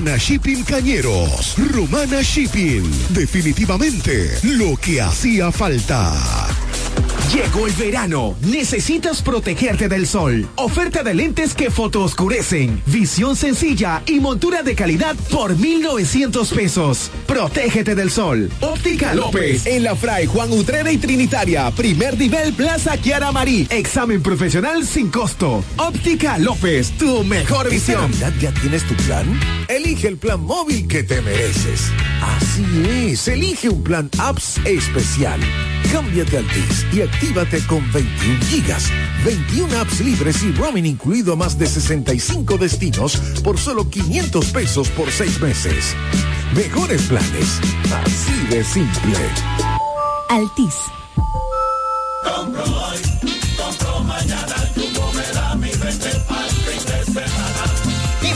Romana Shipping Cañeros. Romana Shipping. Definitivamente lo que hacía falta. Llegó el verano. Necesitas protegerte del sol. Oferta de lentes que fotooscurecen. Visión sencilla y montura de calidad por 1,900 pesos. Protégete del sol. Óptica López. En la Fray Juan Utrera y Trinitaria. Primer nivel Plaza Kiara Marí. Examen profesional sin costo. Óptica López. Tu mejor visión. ¿Ya tienes tu plan? Elige el plan móvil que te mereces. Así es. Elige un plan apps especial. Cámbiate al TIS y actívate con 21 gigas, 21 apps libres y roaming incluido a más de 65 destinos por solo 500 pesos por 6 meses. Mejores planes, así de simple. Altis. Compro hoy, compro mañana, me da mi 20 al fin de semana. Y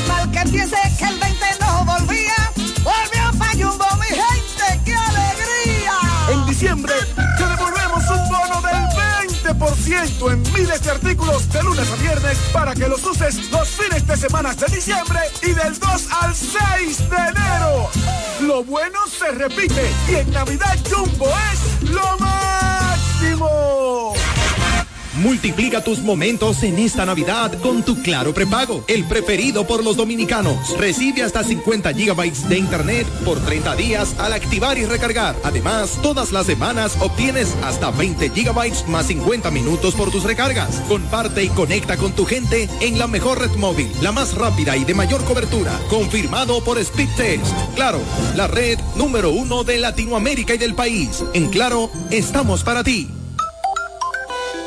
20% en miles de artículos de lunes a viernes para que los uses los fines de semana de diciembre y del 2 al 6 de enero. Lo bueno se repite y en Navidad Jumbo es lo máximo. Multiplica tus momentos en esta Navidad con tu Claro Prepago, el preferido por los dominicanos. Recibe hasta 50 gigabytes de internet por 30 días al activar y recargar. Además, todas las semanas obtienes hasta 20 gigabytes más 50 minutos por tus recargas. Comparte y conecta con tu gente en la mejor red móvil, la más rápida y de mayor cobertura. Confirmado por Speedtest. Claro, la red número uno de Latinoamérica y del país. En Claro, estamos para ti.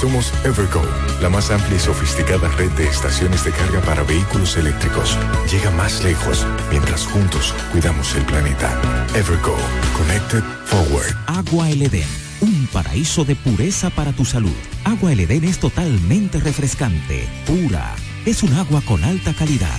Somos Evergo, la más amplia y sofisticada red de estaciones de carga para vehículos eléctricos. Llega más lejos mientras juntos cuidamos el planeta. Evergo, Connected Forward. Agua El un paraíso de pureza para tu salud. Agua El es totalmente refrescante, pura. Es un agua con alta calidad,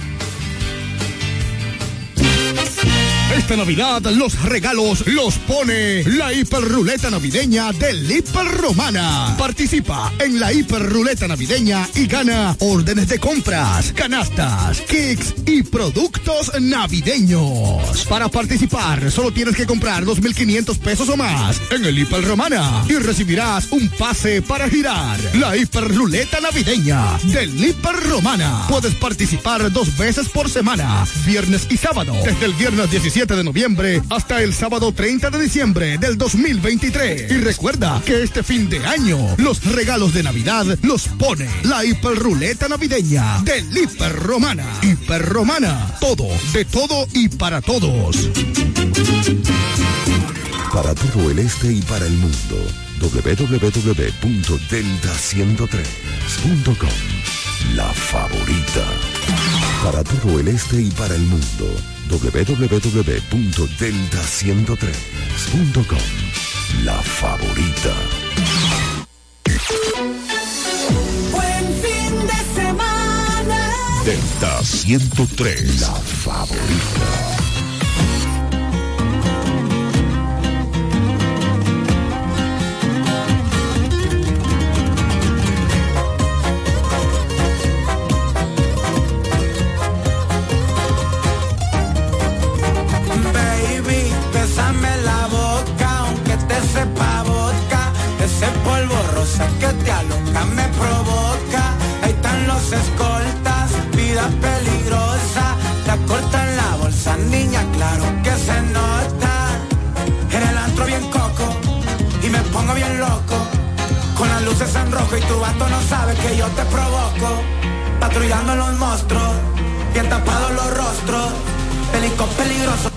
Esta Navidad los regalos los pone la hiperruleta navideña del Hiper Romana. Participa en la hiperruleta navideña y gana órdenes de compras, canastas, kicks y productos navideños. Para participar solo tienes que comprar 2.500 pesos o más en el Hiper Romana y recibirás un pase para girar. La hiperruleta navideña del Hiper Romana. Puedes participar dos veces por semana, viernes y sábado, desde el viernes 17 de noviembre hasta el sábado 30 de diciembre del 2023. Y recuerda que este fin de año los regalos de Navidad los pone la hiperruleta navideña del Hiper Romana. Hiper Romana, todo, de todo y para todos. Para todo el este y para el mundo, www.delta103.com. La favorita. Para todo el este y para el mundo, www.delta103.com. La favorita. Buen fin de semana. Delta 103. La favorita. Y tu vato no sabe que yo te provoco. Patrullando los monstruos, bien tapados los rostros. Bélico peligroso,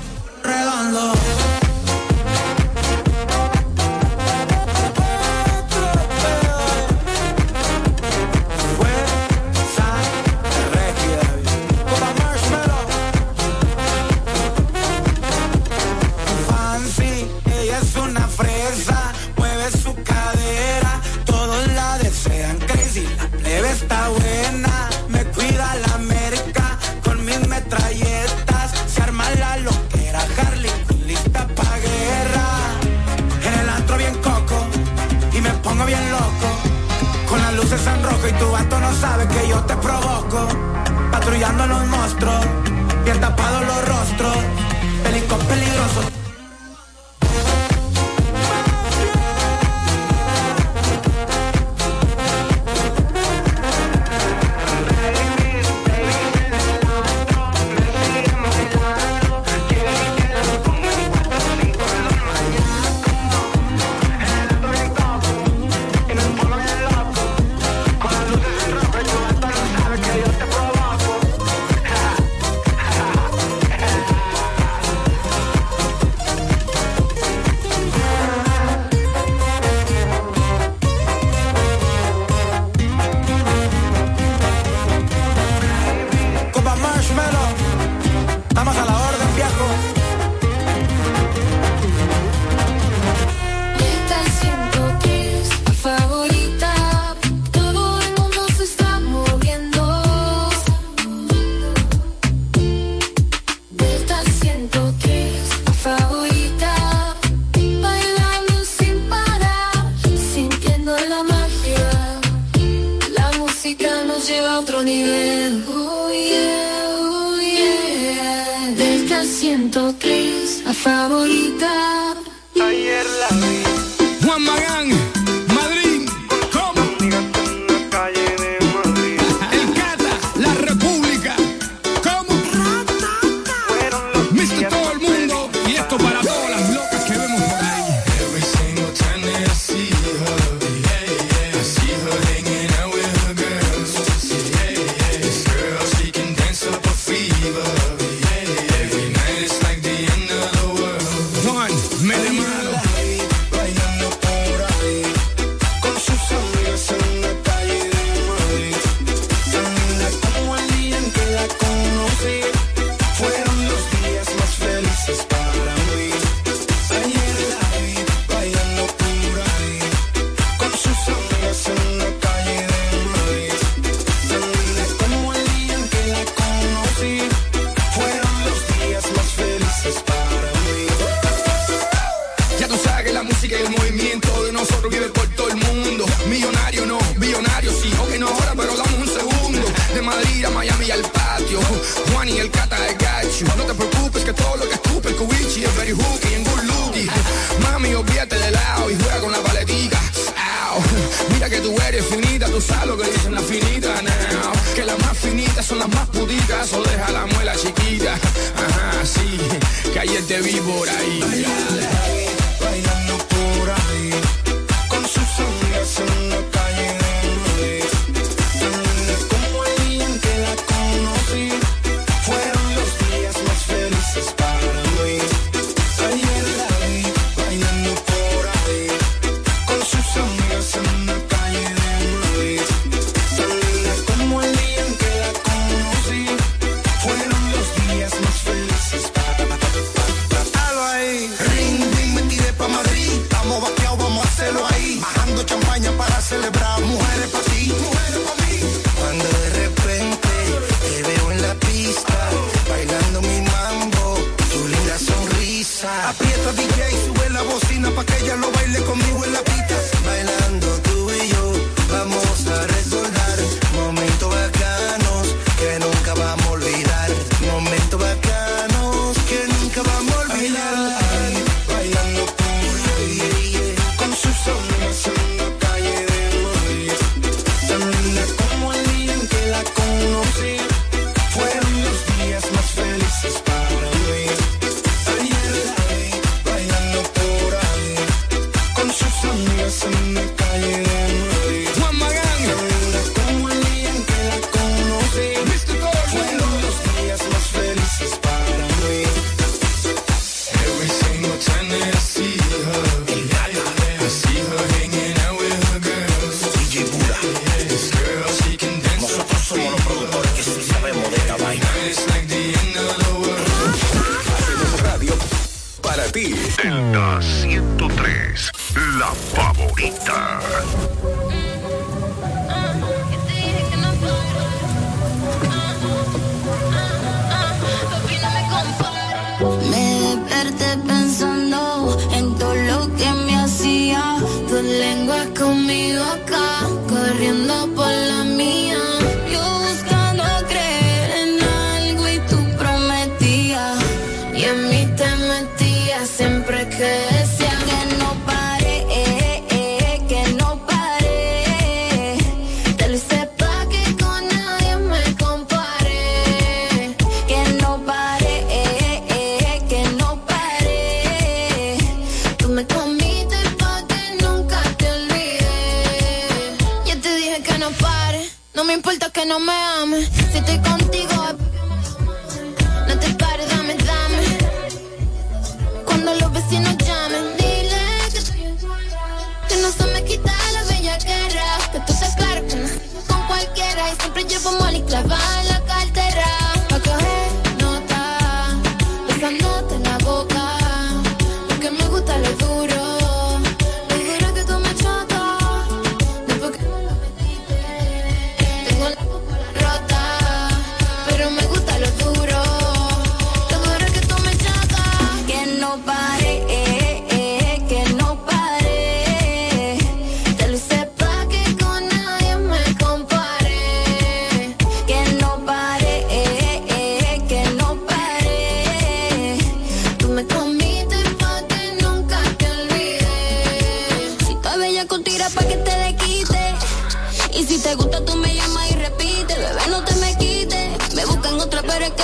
Delta 103, la favorita.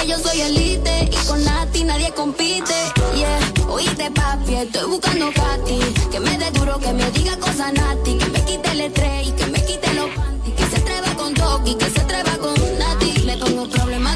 yo soy elite y con Nati nadie compite. Yeah, oíste papi, estoy buscando Katy. Que me dé duro, que me diga cosas Nati. Que me quite el estrés y que me quite los panties. Que se atreva con Toki, que se atreva con Nati. Me pongo problemas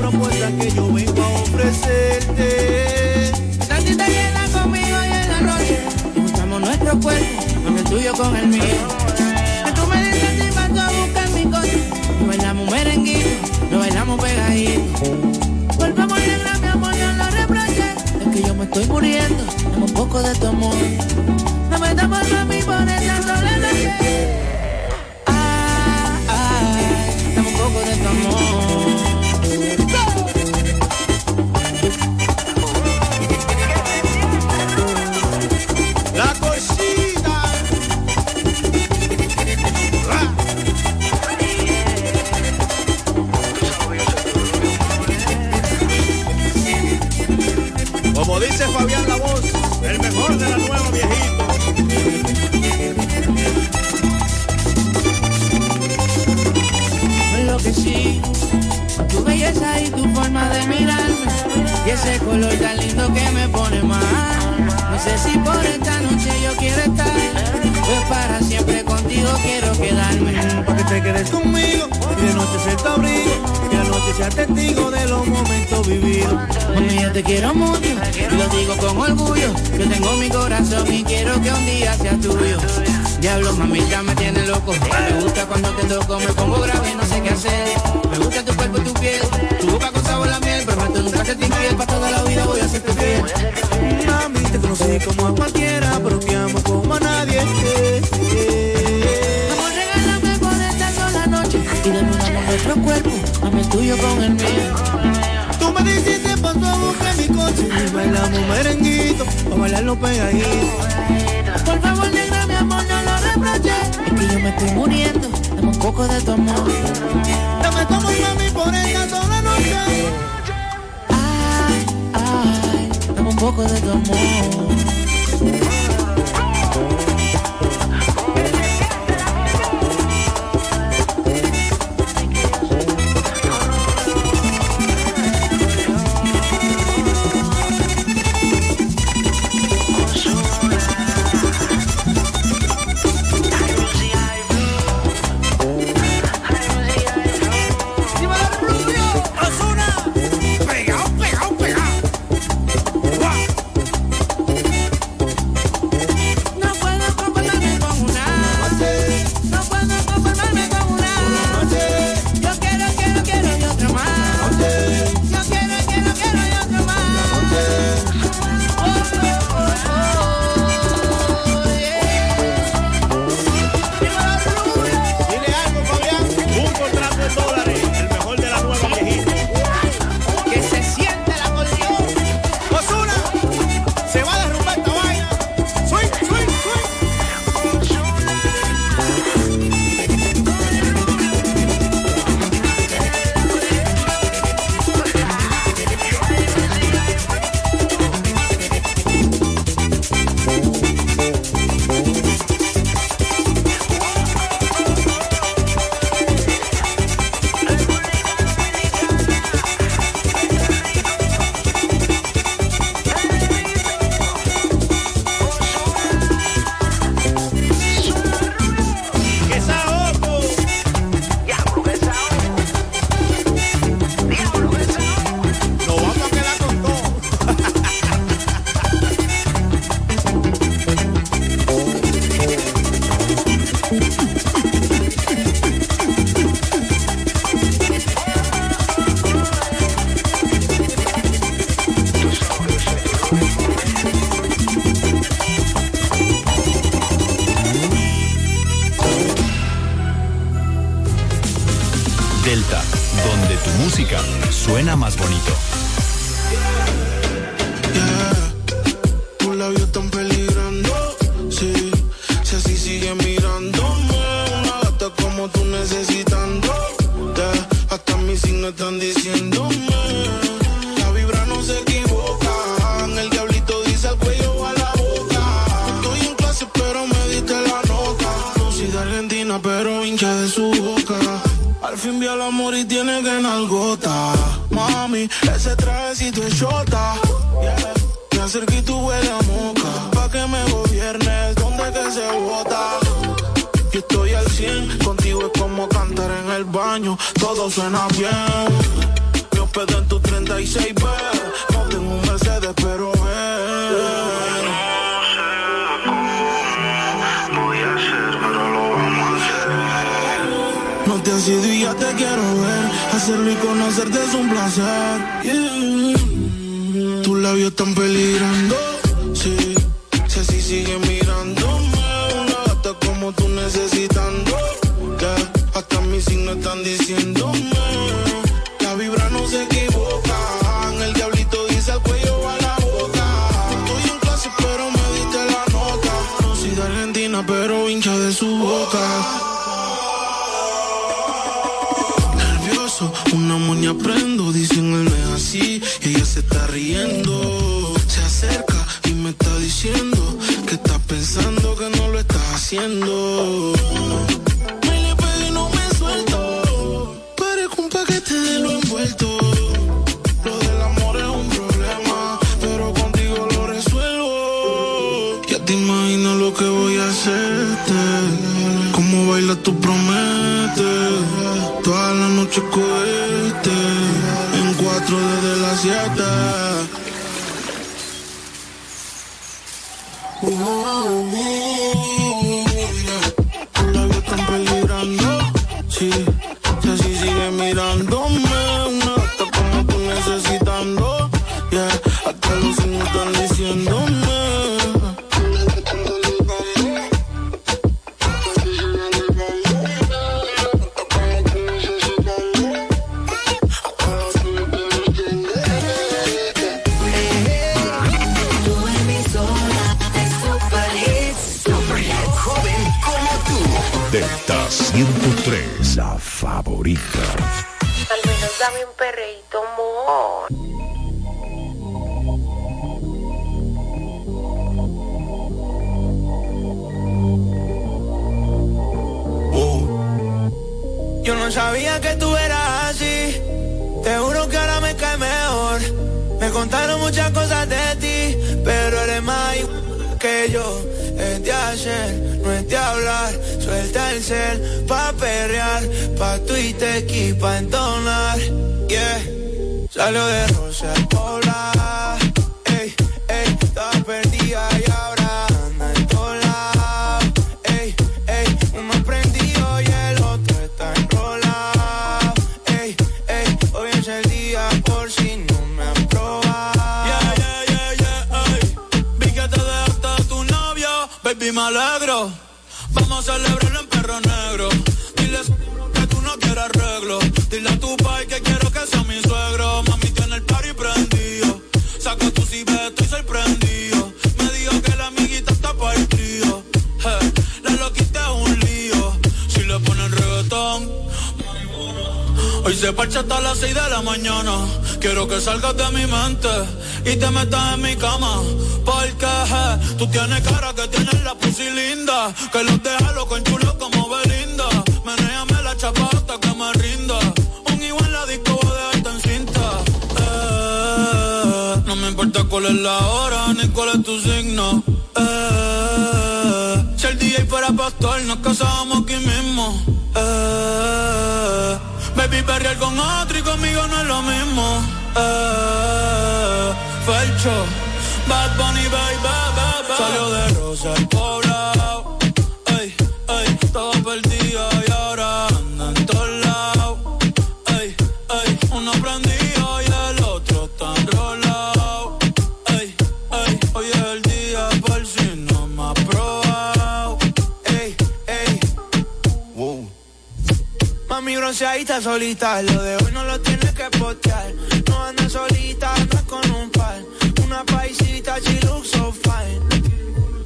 propuesta que yo vengo a ofrecerte. Tantita llena conmigo y en la noche. Buscamos nuestro cuerpo, con el tuyo con el mío. Que tú me dices si paso a buscar mi coche. Nos bailamos merenguito, nos bailamos pegadito. Volvamos negra, mi amor, yo no reproches. Es que yo me estoy muriendo, dame un poco de tu amor. No me damos a mí por esa sola noche. Ay, ah, ay, ah, dame un poco de tu amor. poco de tu amor. música suena más bonito. suena bien. Me hospedé en tu 36B. No tengo un Mercedes, pero ven. No sé cómo voy a hacer, pero lo vamos a hacer. No te has ido y ya te quiero ver. Hacerlo y conocerte es un placer. te lo que voy a hacerte. Como baila tú prometes. Toda la noche cohete. En cuatro desde las siete. Oh, la están peligrando, sí. Si así sigue mirándome, una hasta como tú necesitando, yeah. Hasta los signos están diciéndome. Un perreíto, amor. Yo no sabía que tú eras así. Te juro que ahora me cae mejor. Me contaron muchas cosas de ti, pero eres más que yo. Es de hacer, no es de hablar. Suelta el cel pa' perrear, pa' Twitter y pa' entonar. Yeah, salió de Rosa Hola, ey, ey, estaba perdida y ahora Vamos a celebrarlo en perro negro. Dile que tú no quieres arreglo. Dile a tu pai que quiero que sea mi suegro. Mami se parcha hasta las 6 de la mañana. Quiero que salgas de mi mente y te metas en mi cama. Porque je, tú tienes cara que tienes la pussy linda. Que los deja loco en como Belinda. Menéame la chapa hasta que me rinda. Un igual la disco voy a dejarte en cinta. Eh, no me importa cuál es la hora ni cuál es tu signo. Eh, si el DJ fuera pastor, nos casábamos perrear con otro y conmigo no es lo mismo. Eh, Bad Bunny, baby, baby. Salió de Rosa el. Mami bronceadita solita, lo de hoy no lo tienes que postear. No anda solita, anda con un par. Una paisita, she looks so fine.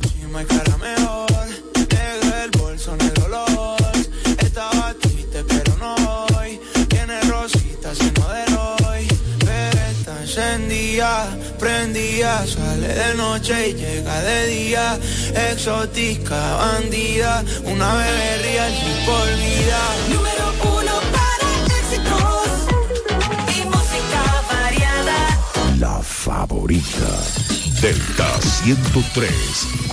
Si me cara mejor, negro el bolso, negro los. Estaba triste, pero no hoy. Tiene rositas, sino de hoy. Pero está encendida, prendida. Sale de noche y llega de día. Exótica, bandida. Una bebé real sin por vida. Número uno favorita. Delta 103.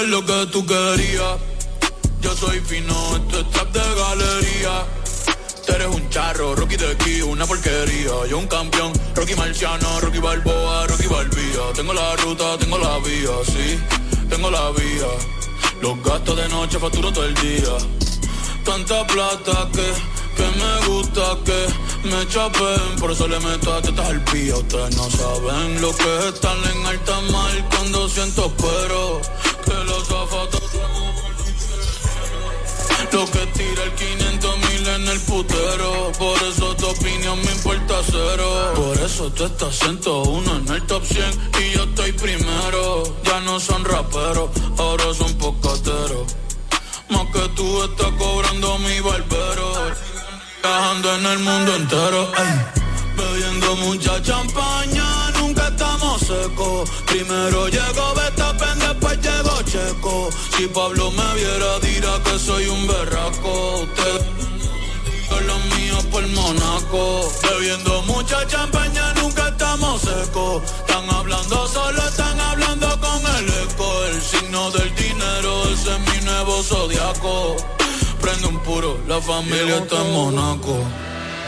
Es lo que tú querías. Yo soy fino, esto es trap de galería. Tú eres un charro, Rocky de aquí, una porquería. Yo un campeón, Rocky Marciano, Rocky Balboa, Rocky Balbía. Tengo la ruta, tengo la vía, sí, tengo la vía. Los gastos de noche facturo todo el día. Tanta plata que, que me gusta que me chapen. Por eso le meto a tetas al pía. Ustedes no saben lo que es estar en alta mar cuando siento pero que los zapatos lo que tira el 500 mil en el putero. Por eso tu opinión me importa cero. Por eso tú estás 101 en el top 100 Y yo estoy primero. Ya no son raperos, ahora son pocateros. Más que tú estás cobrando mi barbero. Sonando en el mundo entero. ey. Bebiendo mucha champaña, secos. Primero llegó Betapen, después llegó Checo. Si Pablo me viera, dirá que soy un berraco. Usted con los míos por Monaco. Bebiendo mucha champaña, nunca estamos secos. Están hablando solo, están hablando con el eco. El signo del dinero, ese es mi nuevo zodiaco. Prende un puro, la familia está en Monaco.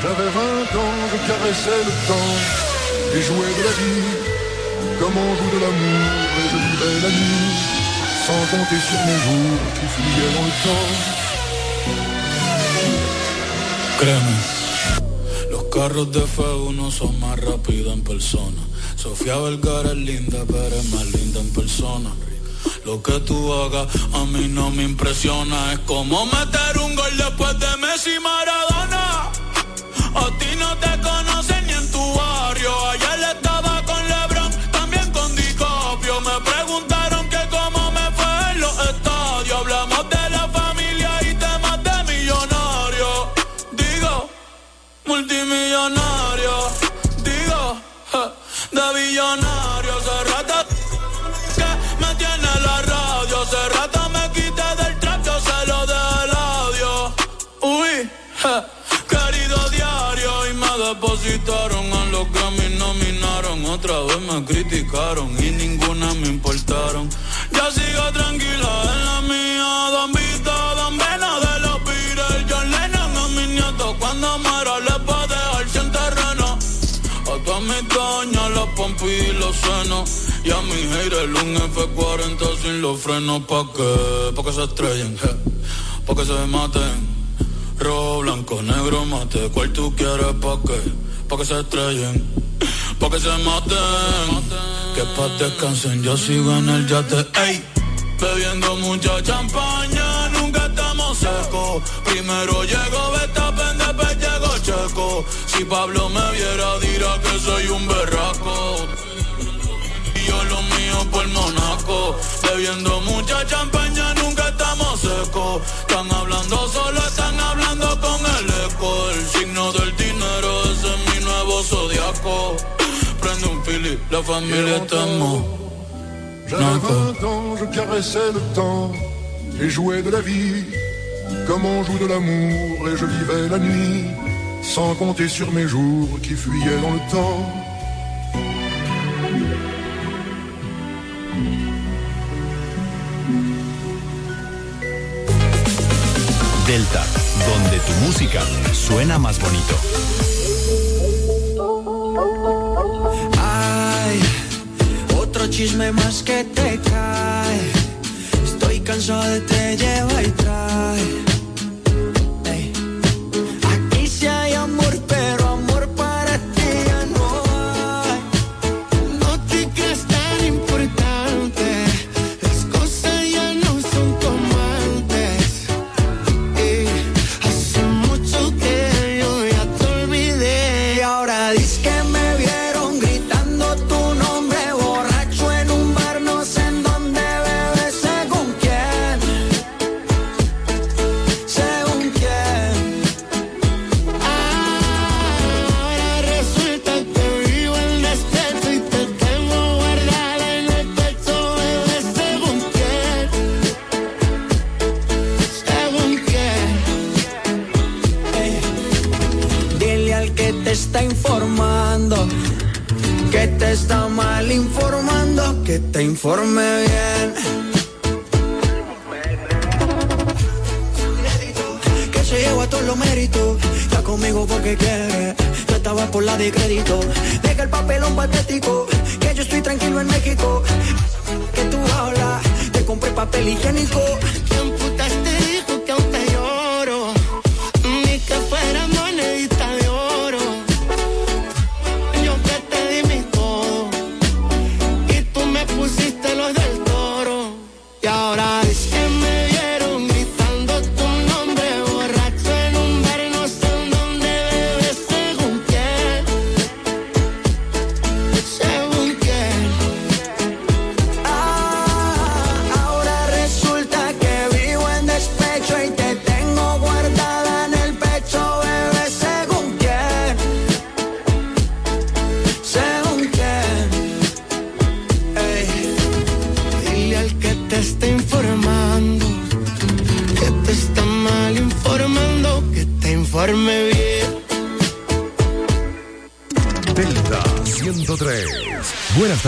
J'avais 20 ans, je caressais le temps et jouais de la vie comme de l'amour et sans compter sur mes. Créeme, los carros de F1 son más rápidos en persona. Sofía Vergara es linda, pero es más linda en persona. Lo que tú hagas a mí no me impresiona. Es como meter un gol después de Messi Maradona. A ti y ninguna me importaron. Ya sigo tranquila en la mía. Don Vito, Don Vena de los Beatles. John Lennon a mis nietos. Cuando muera les va a dejar sin terreno. A todas mis doñas, los pompis y los senos. Y a mi haters un F40 sin los frenos. ¿Pa' qué? Pa' que se estrellen, pa' que se maten. Rojo, blanco, negro, mate. ¿Cuál tú quieres? ¿Pa' qué? Pa' que se estrellen. Pa' que se maten. Que pa' descansen, yo sigo en el yate. Ey, bebiendo mucha champaña, nunca estamos secos. Primero llegó Betapen, después llegó Checo. Si Pablo me viera, dirá que soy un berraco. Y yo lo mío por Monaco. Bebiendo la familia está en J'avais. 20 ans, je caressais le temps et jouais de la vie comme on joue de l'amour et je vivais la nuit sans compter sur mes jours qui fuyaient dans le temps. Delta, donde tu música suena más bonito. Chisme más que te cae. Estoy cansado de te lleva y trae.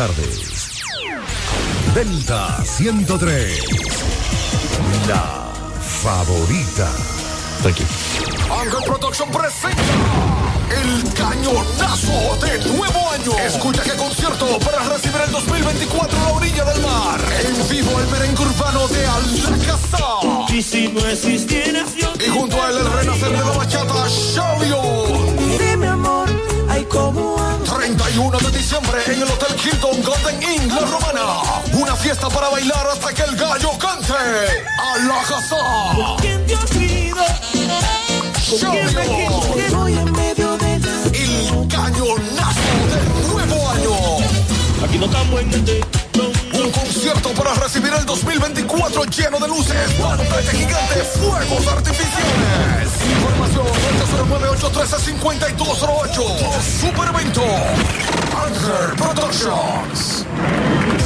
Tardes. Delta 103. La favorita. Tranquilo. Ángel Production presenta el cañonazo de nuevo año. Escucha qué concierto para recibir el 2024 a la orilla del mar. En vivo el merengue urbano de Alcázar. Y si no existieras yo. Y junto a él el renacer de la bachata, Shaolio. Dime amor, hay como 31 de diciembre en el Hotel Hilton Golden Inn, La Romana. Una fiesta para bailar hasta que el gallo cante. Alcázar. ¿Quién te olvido? ¿Con quién me equivoqué? Voy en medio de El cañonazo del nuevo año. Aquí no estamos en concierto para recibir el 2024 lleno de luces, pantalla gigante, fuegos artificiales. Información 809-813-5208. Super evento. Ángel Productions.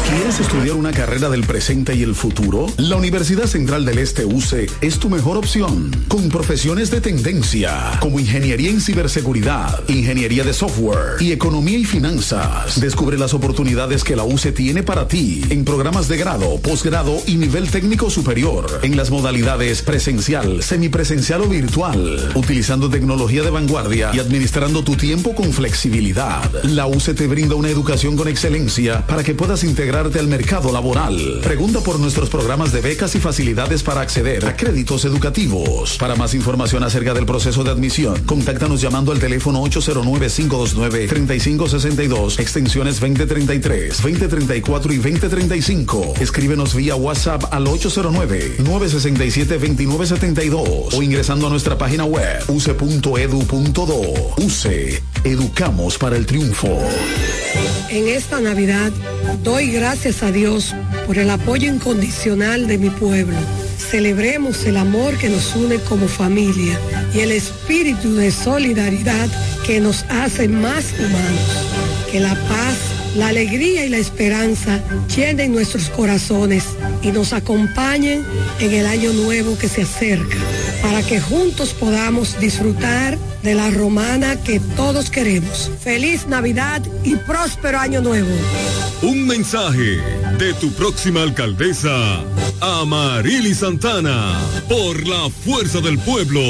¿Quieres estudiar una carrera del presente y el futuro? La Universidad Central del Este UCE es tu mejor opción, con profesiones de tendencia, como ingeniería en ciberseguridad, ingeniería de software y economía y finanzas. Descubre las oportunidades que la UCE tiene para ti en programas de grado, posgrado y nivel técnico superior, en las modalidades presencial, semipresencial o virtual, utilizando tecnología de vanguardia y administrando tu tiempo con flexibilidad. La UCE te brinda una educación con excelencia para que puedas integrarte al mercado laboral. Pregunta por nuestros programas de becas y facilidades para acceder a créditos educativos. Para más información acerca del proceso de admisión, contáctanos llamando al teléfono 809-529-3562, extensiones 2033, 2034 y 2035. Escríbenos vía WhatsApp al 809-967-2972 o ingresando a nuestra página web use.edu.do. UCE, educamos para el triunfo. En esta Navidad doy gracias a Dios por el apoyo incondicional de mi pueblo. Celebremos el amor que nos une como familia y el espíritu de solidaridad que nos hace más humanos. Que la paz, la alegría y la esperanza llenen nuestros corazones y nos acompañen en el año nuevo que se acerca, para que juntos podamos disfrutar de la romana que todos queremos. Feliz Navidad y próspero año nuevo. Un mensaje de tu próxima alcaldesa, Amarili Santana, por la fuerza del pueblo.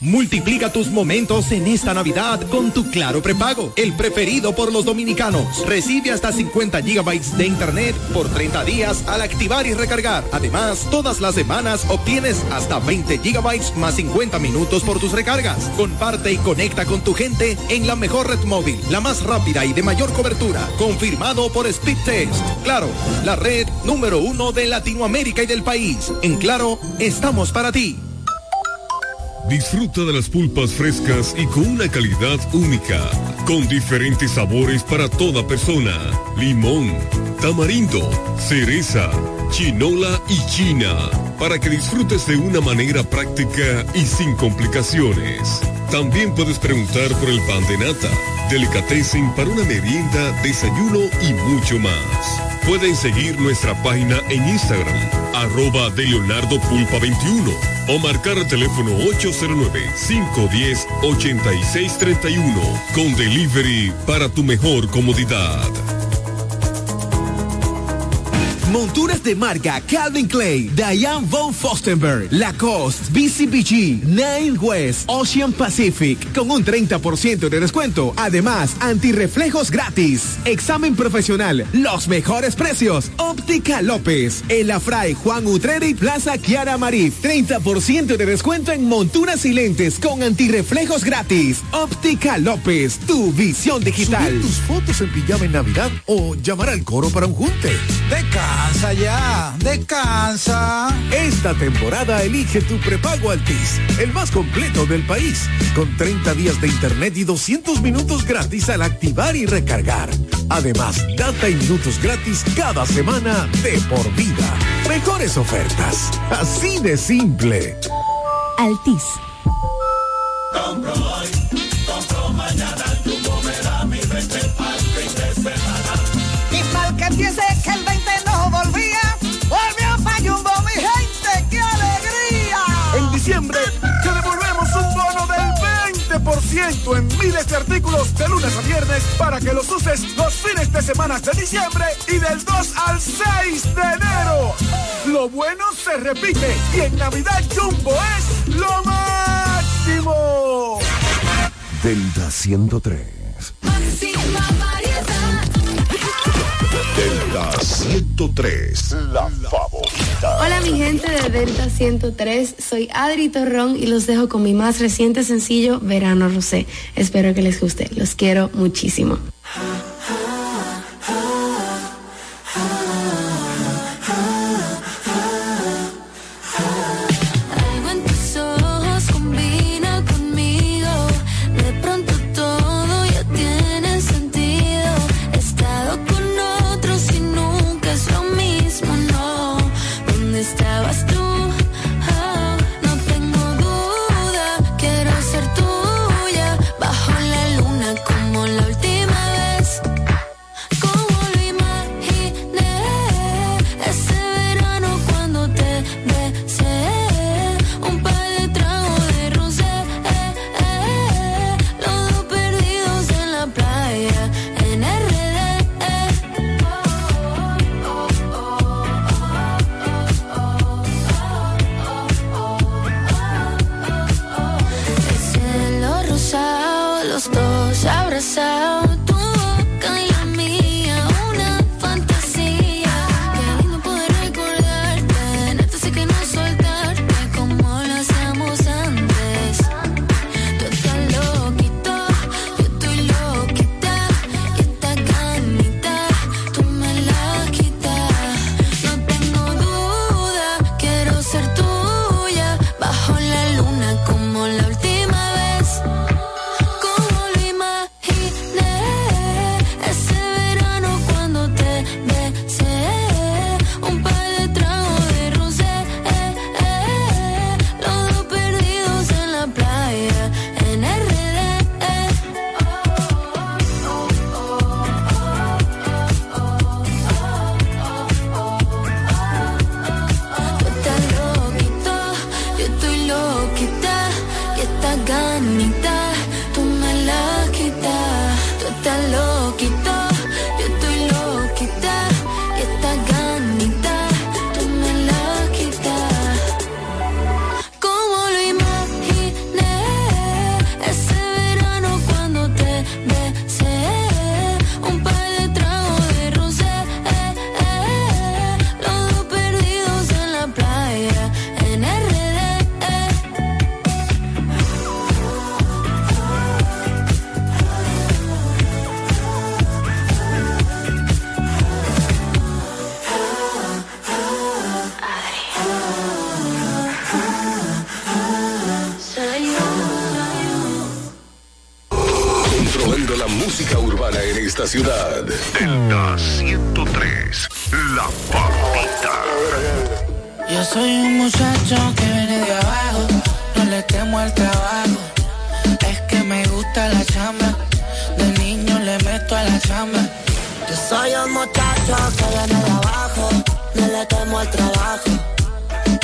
Multiplica tus momentos en esta Navidad con tu Claro prepago, el preferido por los dominicanos. Recibe hasta 50 gigabytes de internet por 30 días al activar y recargar. Además, todas las semanas obtienes hasta 20 gigabytes más 50 minutos por tus recargas. Comparte y conecta con tu gente en la mejor red móvil, la más rápida y de mayor cobertura, confirmado por Speedtest. Claro, la red número uno de Latinoamérica y del país. En Claro, estamos para ti. Disfruta de las pulpas frescas y con una calidad única, con diferentes sabores para toda persona. Limón, tamarindo, cereza, chinola y china, para que disfrutes de una manera práctica y sin complicaciones. También puedes preguntar por el pan de nata, delicatessen para una merienda, desayuno y mucho más. Pueden seguir nuestra página en Instagram, arroba de Leonardo Pulpa 21 o marcar el teléfono 809-510-8631 con delivery para tu mejor comodidad. Monturas de marca Calvin Clay, Diane von Fostenberg, Lacoste, BCBG, Nine West, Ocean Pacific, con un 30% de descuento. Además, antirreflejos gratis. Examen profesional, los mejores precios. Óptica López, El Afray, Juan Utreri, Plaza Kiara Marí. 30% de descuento en monturas y lentes con antirreflejos gratis. Óptica López, tu visión digital. Subir tus fotos en pijama en Navidad o llamar al coro para un junte. Descansa ya, descansa. Esta temporada elige tu prepago Altis, el más completo del país, con 30 días de internet y 200 minutos gratis al activar y recargar. Además, data y minutos gratis cada semana de por vida. Mejores ofertas, así de simple. Altis. Compro hoy, compro mañana, Jumbo me da mi 20 pa'l fin de semana. Y mal que piense que el 20% en miles de artículos de lunes a viernes para que los uses los fines de semana de diciembre y del 2 al 6 de enero. Lo bueno se repite y en Navidad Jumbo es lo máximo. Delta 103. Delta 103. La favorita. Hola mi gente de Delta 103, soy Adri Torrón y los dejo con mi más reciente sencillo Verano Rosé. Espero que les guste, los quiero muchísimo. Delta 103. La favorita. Yo soy un muchacho que viene de abajo, no le temo al trabajo. Es que me gusta la chamba, de niño le meto a la chamba. Yo soy un muchacho que viene de abajo, no le temo al trabajo.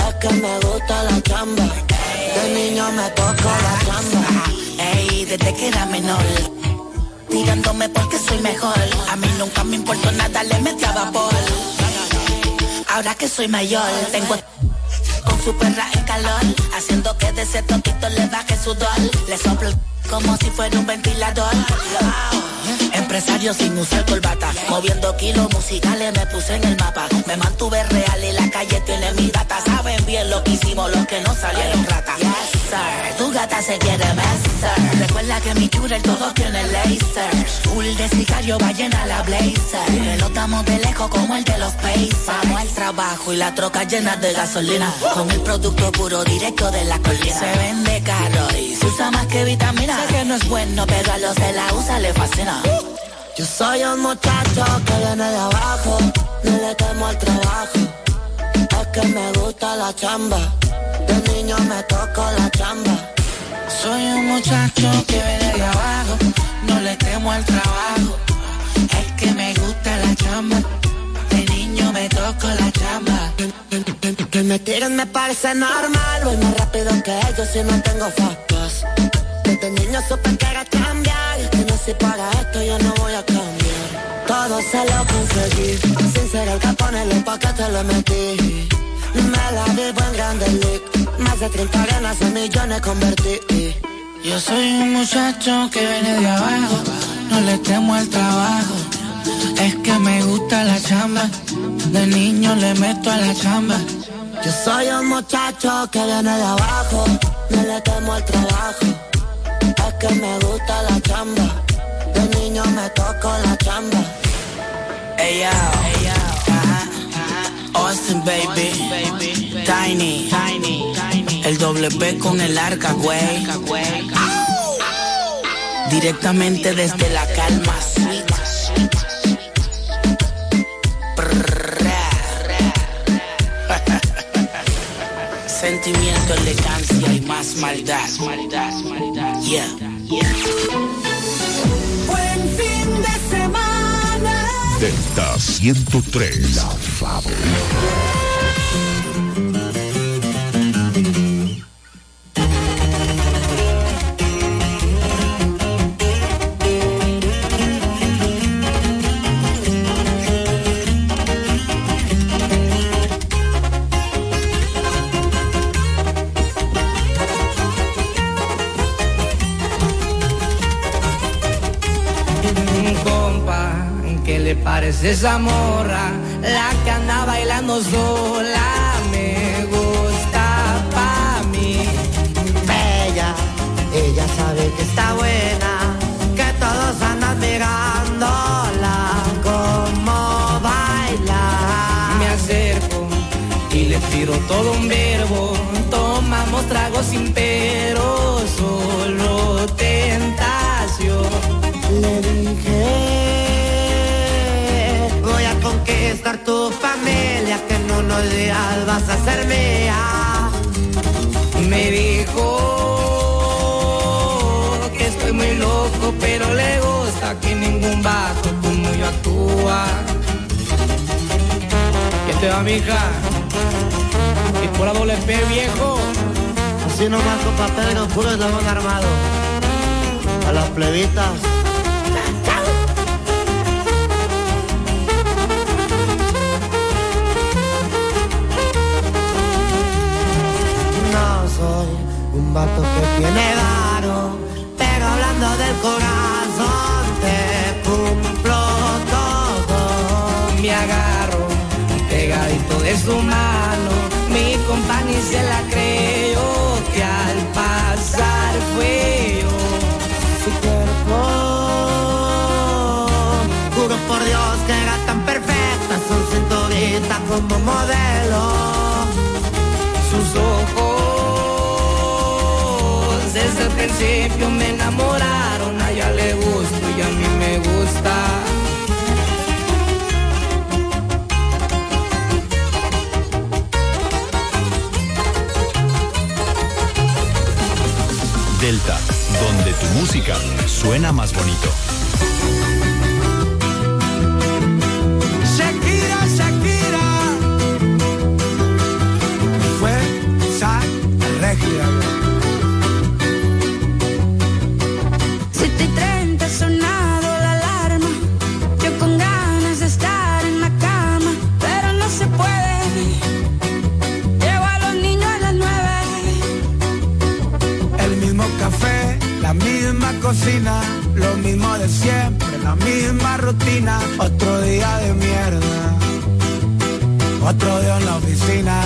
Es que me gusta la chamba, de niño me toco la chamba. Ey, desde que era menor, tirándome porque soy mejor. A mí nunca me importó nada, le metí a vapor. Ahora que soy mayor, tengo con su perra en calor, haciendo que de ese toquito le baje sudor. Le soplo como si fuera un ventilador. Empresario sin usar corbata, moviendo kilos musicales me puse en el mapa. Me mantuve real y la calle tiene mi data. Saben bien lo que hicimos los que no salieron rata. Yes, Tu gata se quiere besar. Recuerda que mi el todo tiene laser. Full de sicario va llena la blazer. Lo damos de lejos como el de los Pacers. Vamos al trabajo y la troca llena de gasolina. Con el producto puro directo de la colina. Se vende caro y se usa más que vitamina. Sé que no es bueno, pero a los de la USA le fascina. Yo soy un muchacho que viene de abajo, no le temo al trabajo. Que me gusta la chamba, de niño me toco la chamba. Soy un muchacho que viene de abajo, no le temo al trabajo. Es que me gusta la chamba, de niño me toco la chamba. Que me tiren me parece normal, voy más rápido que ellos si no tengo fast pass. Desde niño supe que era cambiar. Que no sé para esto yo no voy a cambiar. Todo se lo conseguí. Sin ser el capone, los paquetes le metí. Me la vivo en grande league. Más de 30 arenas en millones convertí. Yo soy un muchacho que viene de abajo, no le temo al trabajo. Es que me gusta la chamba, de niño le meto a la chamba. Yo soy un muchacho que viene de abajo, no le temo al trabajo. Es que me gusta la chamba, de niño me toco la chamba. Ey yo, ey yo, Austin baby, Tiny, el doble P con el arca, güey. Directamente desde la calma. Sentimiento, elegancia y más maldad. Yeah. Delta 103. La Un parece esa morra? La que anda bailando sola me gusta pa' mí. Bella, ella sabe que está buena, que todos andan mirándola como baila. Me acerco y le tiro todo un verbo. Tomamos tragos sin pero, solo tentación. Le dije, tu familia, que en unos días vas a ser mía. Me dijo que estoy muy loco, pero le gusta que ningún vato como yo actúa. ¿Quién te va, mija? Y por la doble P, viejo. Así nomás con papel los puros de armado. A las plebitas. Un vato que tiene varo, pero hablando del corazón te cumplo todo. Me agarro pegadito de su mano. Mi compañía la creyó que al pasar fue yo. Su cuerpo, juro por Dios que era tan perfecta, su cinturita como modelo. Principio me enamoraron. A ella le gusto y a mí me gusta. Delta, donde tu música suena más bonito. Shakira, Shakira. Fuerza regia. La misma cocina, lo mismo de siempre, la misma rutina. Otro día de mierda, otro día en la oficina.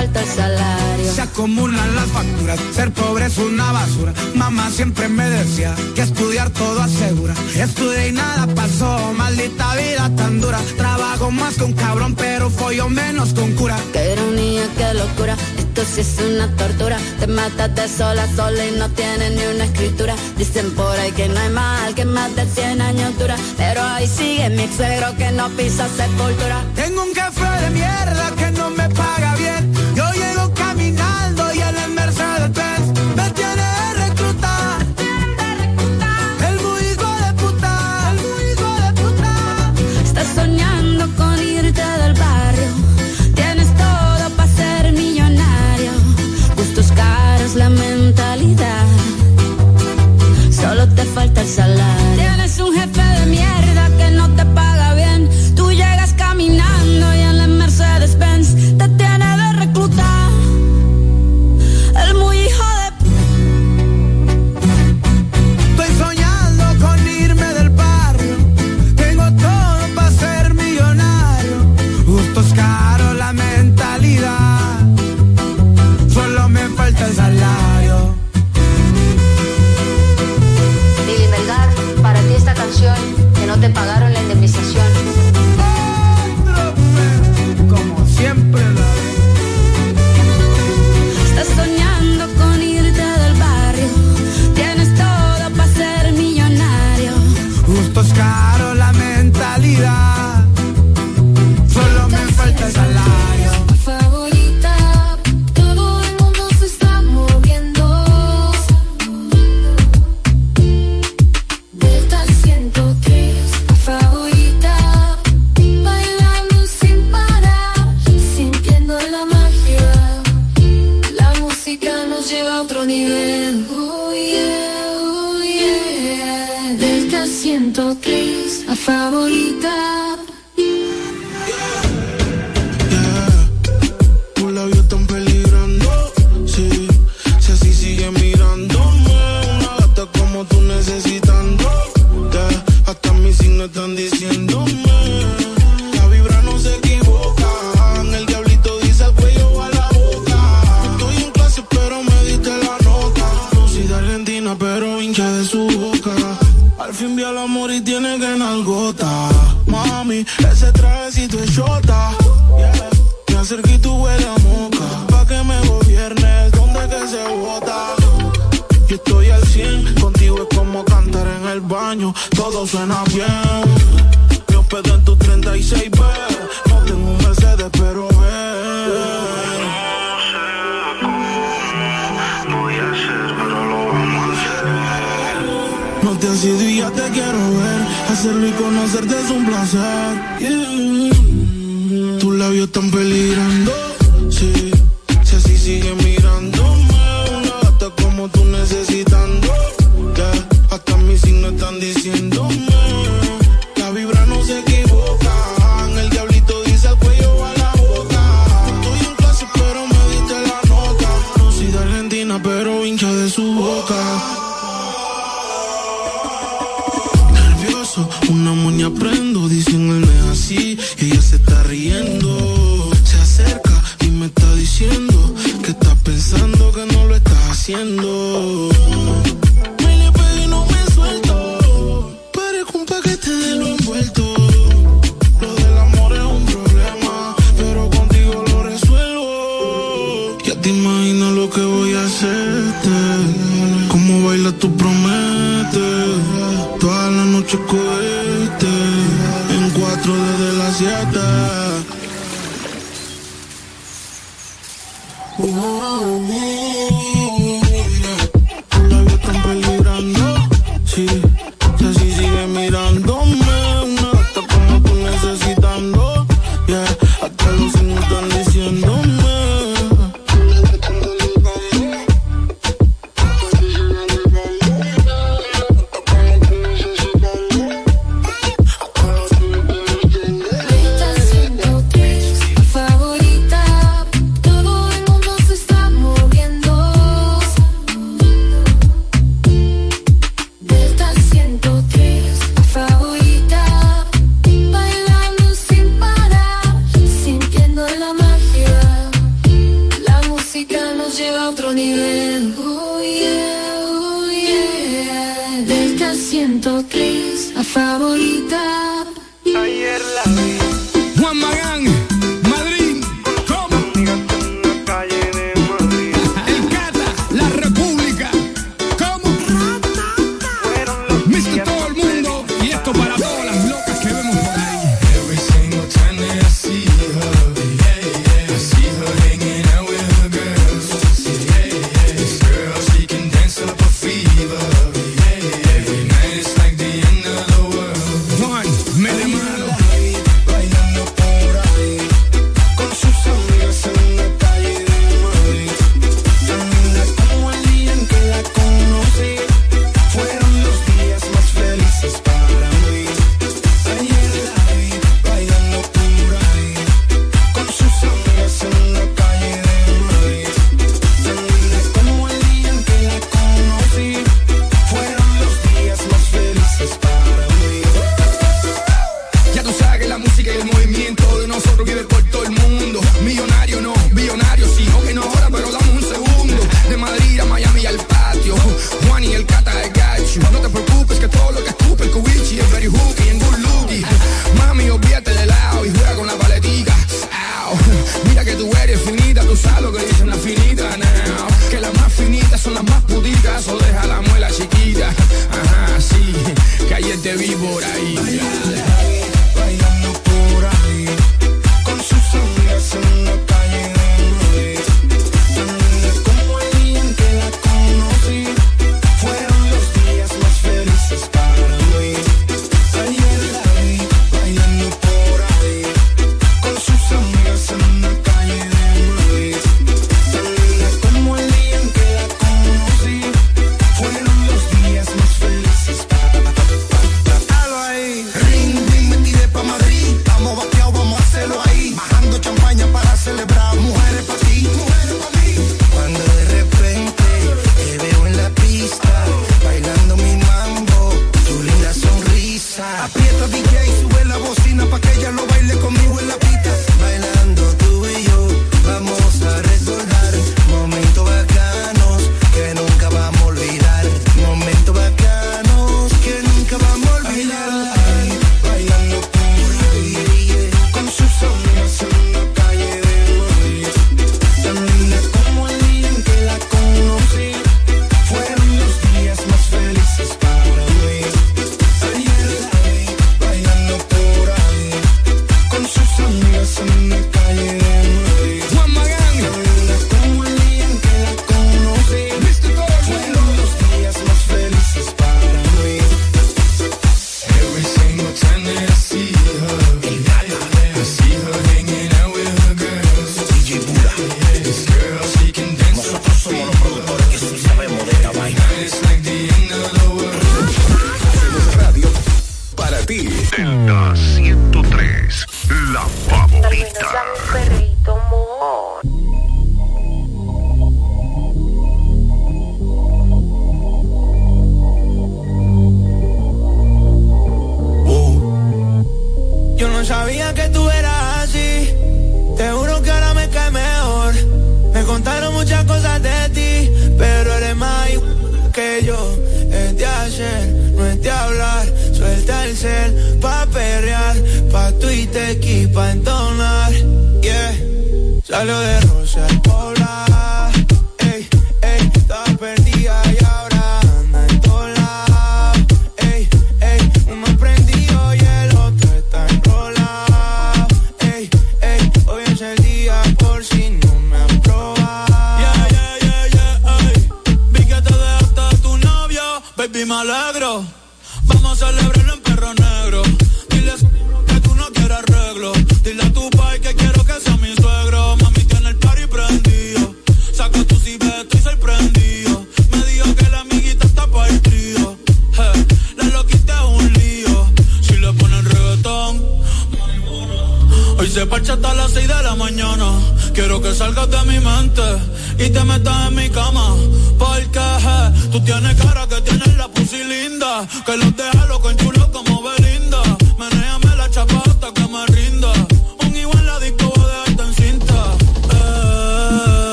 Falta el salario. Se acumulan las facturas, ser pobre es una basura. Mamá siempre me decía que estudiar todo asegura. Estudié y nada pasó, maldita vida tan dura. Trabajo más un cabrón, pero follo menos con cura. Qué ironía, qué locura. Esto sí es una tortura, te matas de sola a sola y no tienes ni una escritura. Dicen por ahí que no hay mal, que más de 100 años dura. Pero ahí sigue mi suegro que no pisa sepultura. Tengo un café de mierda que no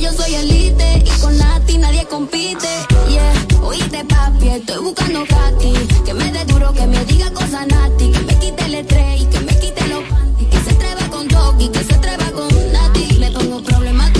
yo soy elite. Y con Nati nadie compite. Yeah, oíste papi, estoy buscando Katy. Que me dé duro, que me diga cosas nati. Que me quite el estrés y que me quite los panties. Que se atreva con Doggy, que se atreva con Nati. Le pongo problema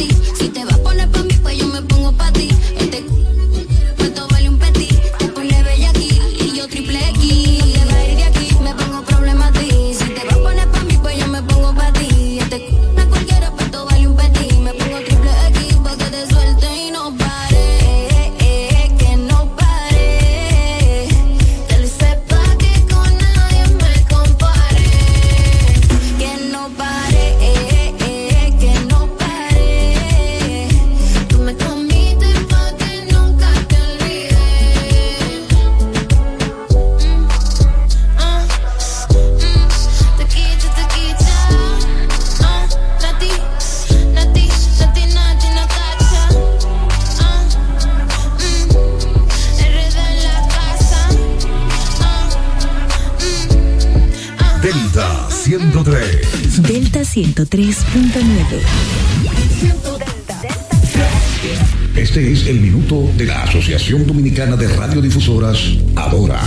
103.9. Este es el minuto de la Asociación Dominicana de Radiodifusoras, Adora.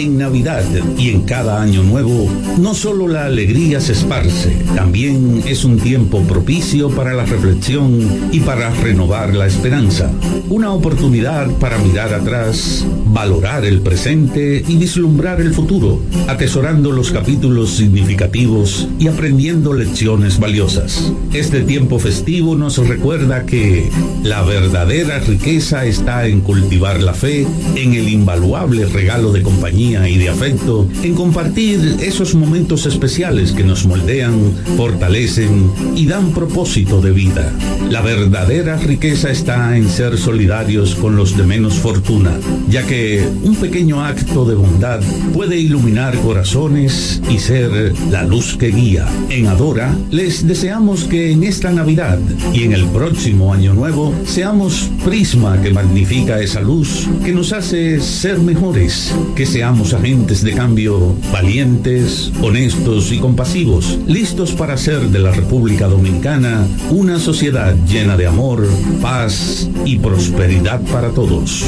En Navidad y en cada año nuevo, no solo la alegría se esparce, también es un tiempo propicio para la reflexión y para renovar la esperanza. Una oportunidad para mirar atrás, valorar el presente y vislumbrar el futuro, atesorando los capítulos significativos y aprendiendo lecciones valiosas. Este tiempo festivo nos recuerda que la verdadera riqueza está en cultivar la fe, en el invaluable regalo de compañía y de afecto, en compartir esos momentos especiales que nos moldean, fortalecen y dan propósito de vida. La verdadera riqueza está en ser solidarios con los de menos fortuna, ya que un pequeño acto de bondad puede iluminar corazones y ser la luz que guía. En Adora les deseamos que en esta Navidad y en el próximo Año Nuevo seamos prisma que magnifica esa luz que nos hace ser mejores, que seamos agentes de cambio valientes, honestos y compasivos, listos para hacer de la República Dominicana una sociedad llena de amor, paz y prosperidad para todos.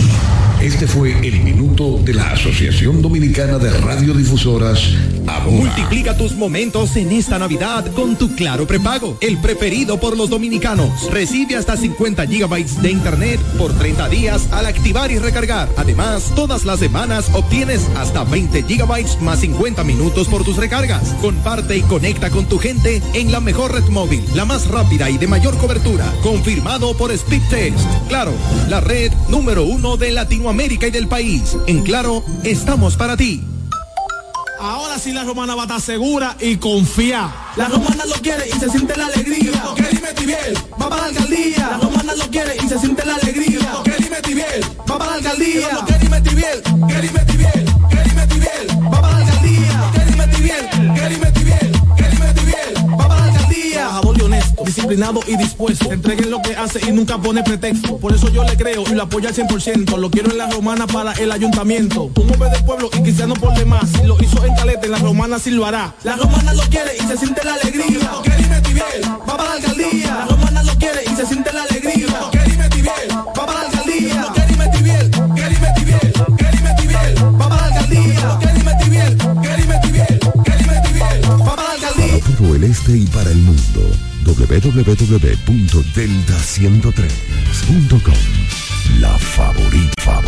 Este fue el minuto de la Asociación Dominicana de Radiodifusoras, Multiplica tus momentos en esta Navidad con tu Claro prepago, el preferido por los dominicanos. Recibe hasta 50 gigabytes de internet por 30 días al activar y recargar. Además, todas las semanas obtienes hasta 20 gigabytes más 50 minutos por tus recargas. Comparte y conecta con tu gente en la mejor red móvil, la más rápida y de mayor cobertura. Confirmado por Speedtest. Claro, la red número uno de Latinoamérica y del país. En Claro, estamos para ti. Ahora sí la romana va a estar segura y confía. La romana lo quiere y se siente la alegría. Que dime Tibiel, va para la alcaldía. La romana lo quiere y se siente la alegría. Que dime Tibiel, va para la alcaldía. Que dime Tibiel, que dime Tibiel, que dime Tibiel, va para la alcaldía. Que dime Tibiel, que dime Tibiel, disciplinado y dispuesto. Entreguen lo que hace y nunca pone pretexto. Por eso yo le creo y lo apoyo al 100%. Lo quiero en la romana para el ayuntamiento. Un hombre del pueblo y cristiano por demás. Si lo hizo en Caleta, en la romana sí lo hará. La romana lo quiere y se siente la alegría. Que dime Tibiel, va para la alcaldía. La romana lo quiere y se siente la alegría. Este y para el mundo. www.delta103.com La favorita.